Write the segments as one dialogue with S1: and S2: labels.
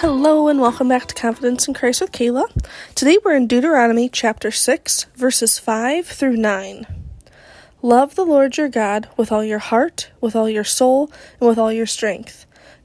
S1: Hello and welcome back to Confidence in Christ with Kala. Today we're in Deuteronomy chapter 6, verses 5 through 9. Love the Lord your God with all your heart, with all your soul, and with all your strength.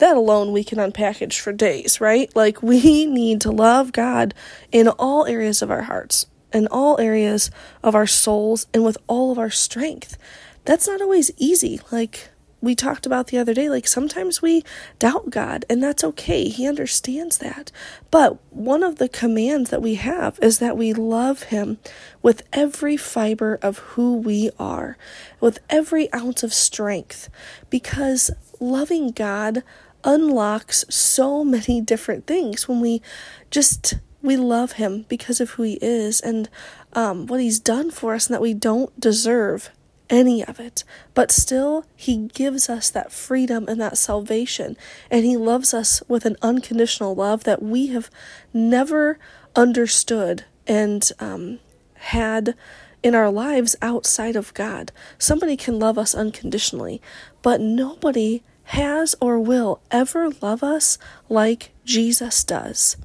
S1: that alone we can unpackage for days, right? Like, we need to love God in all areas of our hearts, in all areas of our souls, and with all of our strength. That's not always easy. Like, we talked about the other day, like sometimes we doubt God, and that's okay. He understands that. But one of the commands that we have is that we love Him with every fiber of who we are, with every ounce of strength, because loving God unlocks so many different things when we just we love him because of who he is and um, what he's done for us and that we don't deserve any of it but still he gives us that freedom and that salvation and he loves us with an unconditional love that we have never understood and um, had in our lives outside of God. Somebody can love us unconditionally, but nobody has or will ever love us like Jesus does.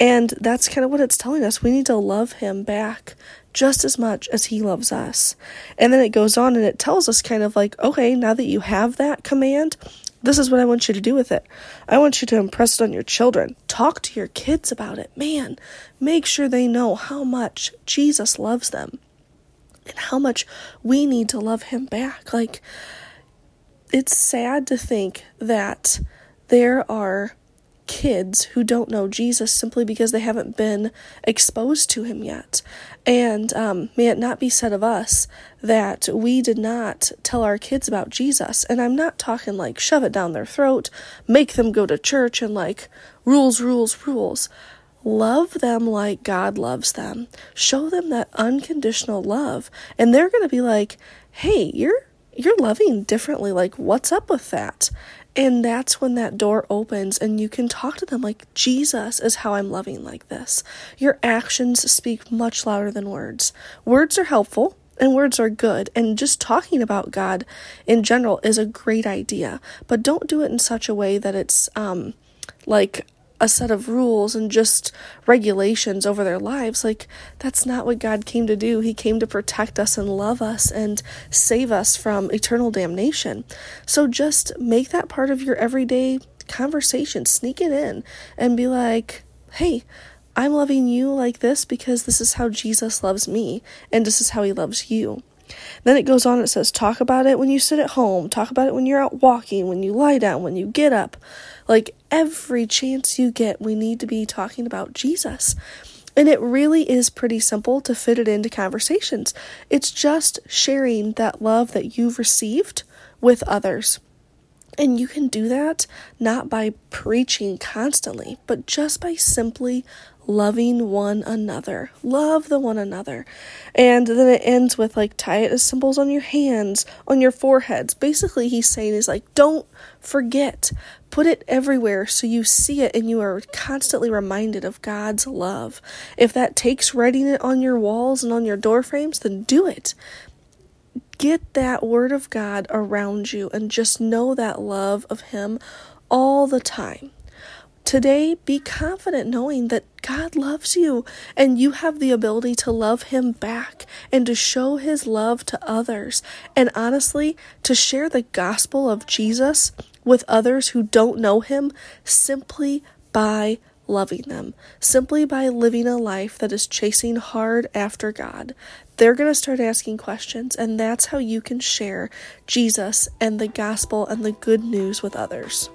S1: And that's kind of what it's telling us. We need to love him back just as much as he loves us. And then it goes on and it tells us kind of like, okay, now that you have that command, this is what I want you to do with it. I want you to impress it on your children. Talk to your kids about it. Man, make sure they know how much Jesus loves them and how much we need to love him back. Like, it's sad to think that there are kids who don't know Jesus simply because they haven't been exposed to him yet. And um, may it not be said of us that we did not tell our kids about Jesus. And I'm not talking like shove it down their throat, make them go to church, and like rules, rules, rules. Love them like God loves them. Show them that unconditional love. And they're going to be like, hey, you're you're loving differently. Like, what's up with that? And that's when that door opens and you can talk to them like, Jesus is how I'm loving like this. Your actions speak much louder than words. Words are helpful and words are good, and just talking about God in general is a great idea, but don't do it in such a way that it's um, like a set of rules and just regulations over their lives. Like, that's not what God came to do. He came to protect us and love us and save us from eternal damnation. So just make that part of your everyday conversation. Sneak it in and be like, hey, I'm loving you like this because this is how Jesus loves me and this is how he loves you. Then it goes on, it says, talk about it when you sit at home, talk about it when you're out walking, when you lie down, when you get up. Like every chance you get, we need to be talking about Jesus. And it really is pretty simple to fit it into conversations. It's just sharing that love that you've received with others. And you can do that not by preaching constantly, but just by simply loving one another. Love the one another. And then it ends with like tie it as symbols on your hands, on your foreheads. Basically, he's saying is like, don't forget. Put it everywhere so you see it and you are constantly reminded of God's love. If that takes writing it on your walls and on your door frames, then do it get that word of God around you and just know that love of Him all the time. Today, be confident knowing that God loves you and you have the ability to love Him back and to show His love to others. And honestly, to share the gospel of Jesus with others who don't know Him simply by loving them, simply by living a life that is chasing hard after God. They're going to start asking questions, and that's how you can share Jesus and the gospel and the good news with others.